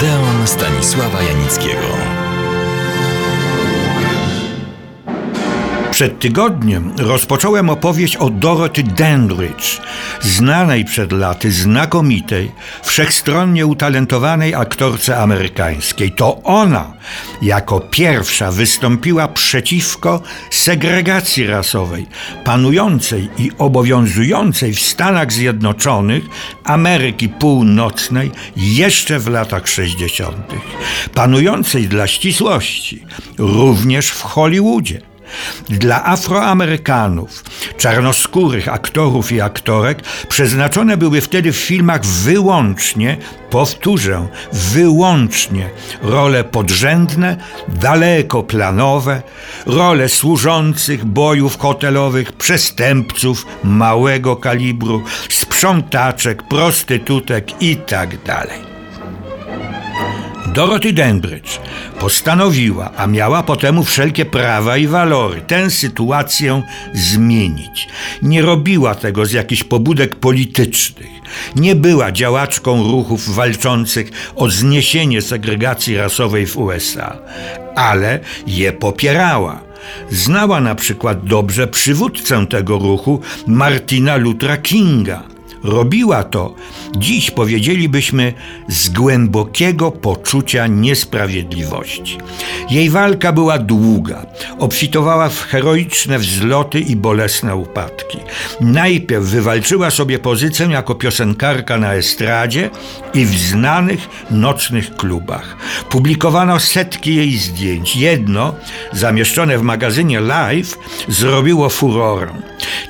Odeon Stanisława Janickiego. Przed tygodniem rozpocząłem opowieść o Dorothy Dandridge, znanej przed laty, znakomitej, wszechstronnie utalentowanej aktorce amerykańskiej. To ona jako pierwsza wystąpiła przeciwko segregacji rasowej, panującej i obowiązującej w Stanach Zjednoczonych Ameryki Północnej jeszcze w latach 60., panującej dla ścisłości również w Hollywoodzie. Dla Afroamerykanów, czarnoskórych aktorów i aktorek przeznaczone były wtedy w filmach wyłącznie, powtórzę, wyłącznie role podrzędne, dalekoplanowe, role służących bojów hotelowych, przestępców małego kalibru, sprzątaczek, prostytutek itd. Tak Dorothy Denbridge postanowiła, a miała po temu wszelkie prawa i walory, tę sytuację zmienić. Nie robiła tego z jakichś pobudek politycznych. Nie była działaczką ruchów walczących o zniesienie segregacji rasowej w USA, ale je popierała. Znała na przykład dobrze przywódcę tego ruchu, Martina Luthera Kinga Robiła to, dziś powiedzielibyśmy, z głębokiego poczucia niesprawiedliwości. Jej walka była długa, obfitowała w heroiczne wzloty i bolesne upadki. Najpierw wywalczyła sobie pozycję jako piosenkarka na estradzie i w znanych nocnych klubach. Publikowano setki jej zdjęć. Jedno, zamieszczone w magazynie Live, zrobiło furorę.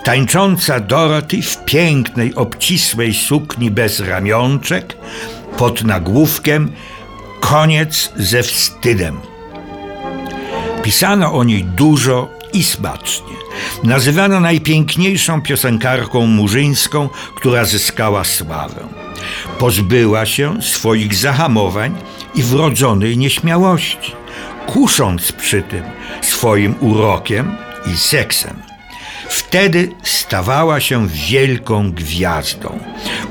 Tańcząca Dorothy w pięknej, obcisłej sukni bez ramionczek, pod nagłówkiem Koniec ze wstydem. Pisano o niej dużo i smacznie. Nazywano najpiękniejszą piosenkarką murzyńską, która zyskała sławę. Pozbyła się swoich zahamowań i wrodzonej nieśmiałości, kusząc przy tym swoim urokiem i seksem. Wtedy stawała się wielką gwiazdą.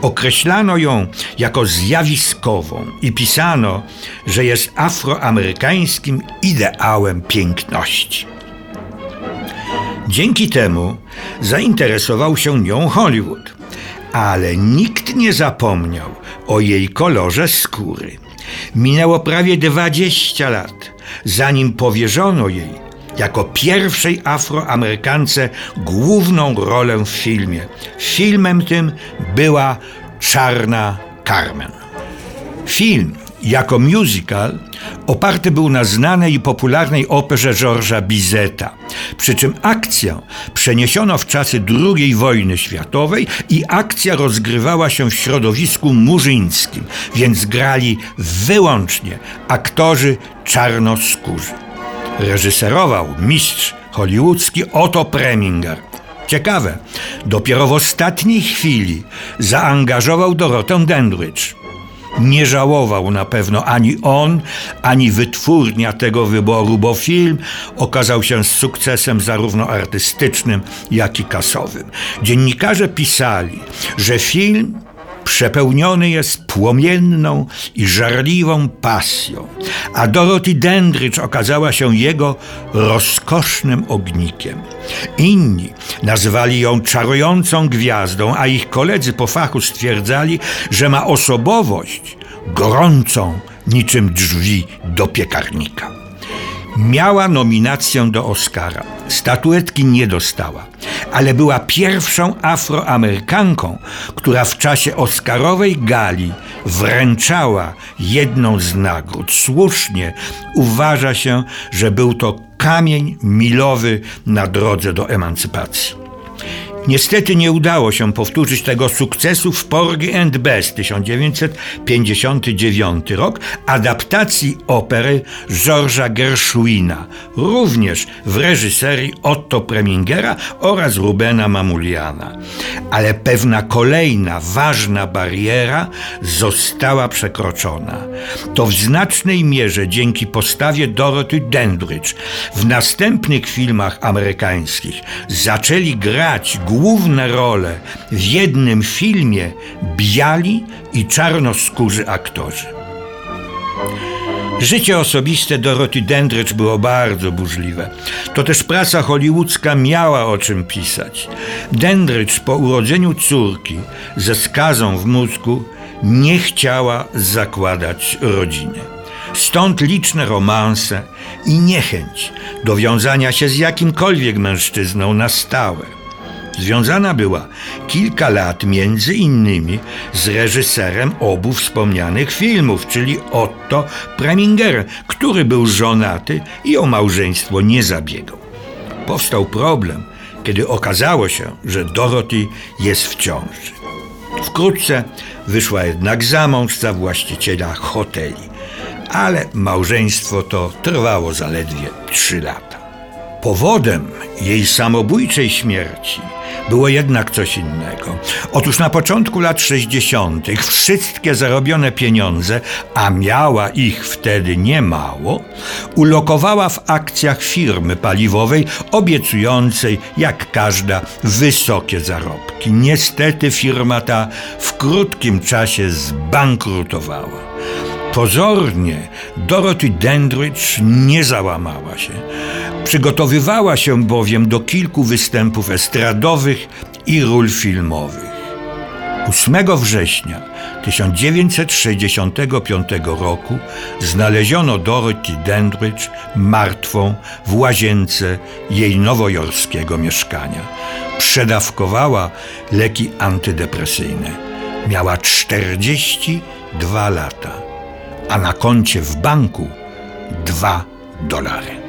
Określano ją jako zjawiskową i pisano, że jest afroamerykańskim ideałem piękności. Dzięki temu zainteresował się nią Hollywood, ale nikt nie zapomniał o jej kolorze skóry. Minęło prawie 20 lat, zanim powierzono jej jako pierwszej Afroamerykance główną rolę w filmie. Filmem tym była Czarna Carmen. Film jako musical oparty był na znanej i popularnej operze Georgesa Bizeta. Przy czym akcję przeniesiono w czasy II wojny światowej i akcja rozgrywała się w środowisku murzyńskim, więc grali wyłącznie aktorzy czarnoskórzy. Reżyserował mistrz hollywoodzki Otto Preminger. Ciekawe, dopiero w ostatniej chwili zaangażował Dorotę Dandridge. Nie żałował na pewno ani on, ani wytwórnia tego wyboru, bo film okazał się sukcesem zarówno artystycznym, jak i kasowym. Dziennikarze pisali, że film przepełniony jest płomienną i żarliwą pasją, a Dorothy Dendrich okazała się jego rozkosznym ognikiem. Inni nazywali ją czarującą gwiazdą, a ich koledzy po fachu stwierdzali, że ma osobowość gorącą niczym drzwi do piekarnika. Miała nominację do Oscara. Statuetki nie dostała, ale była pierwszą Afroamerykanką, która w czasie Oscarowej gali wręczała jedną z nagród. Słusznie uważa się, że był to kamień milowy na drodze do emancypacji. Niestety nie udało się powtórzyć tego sukcesu w Porgy and Bess 1959 rok, adaptacji opery Georgesa Gershwina, również w reżyserii Otto Premingera oraz Rubena Mamuliana. Ale pewna kolejna ważna bariera została przekroczona. To w znacznej mierze dzięki postawie Dorothy Dendridge w następnych filmach amerykańskich zaczęli grać główne role w jednym filmie biali i czarnoskórzy aktorzy. Życie osobiste Dorothy Dandridge było bardzo burzliwe. To też prasa hollywoodzka miała o czym pisać. Dandridge po urodzeniu córki ze skazą w mózgu nie chciała zakładać rodziny. Stąd liczne romanse i niechęć do wiązania się z jakimkolwiek mężczyzną na stałe. Związana była kilka lat między innymi z reżyserem obu wspomnianych filmów, czyli Otto Preminger, który był żonaty i o małżeństwo nie zabiegał. Powstał problem, kiedy okazało się, że Dorothy jest w ciąży. Wkrótce wyszła jednak za mąż za właściciela hoteli, ale małżeństwo to trwało zaledwie trzy lata. Powodem jej samobójczej śmierci było jednak coś innego. Otóż na początku lat 60. wszystkie zarobione pieniądze, a miała ich wtedy niemało, ulokowała w akcjach firmy paliwowej, obiecującej, jak każda, wysokie zarobki. Niestety firma ta w krótkim czasie zbankrutowała. Pozornie Dorothy Dandridge nie załamała się. Przygotowywała się bowiem do kilku występów estradowych i ról filmowych. 8 września 1965 roku znaleziono Dorothy Dandridge martwą w łazience jej nowojorskiego mieszkania. Przedawkowała leki antydepresyjne. Miała 42 lata, a na koncie w banku 2 dolary.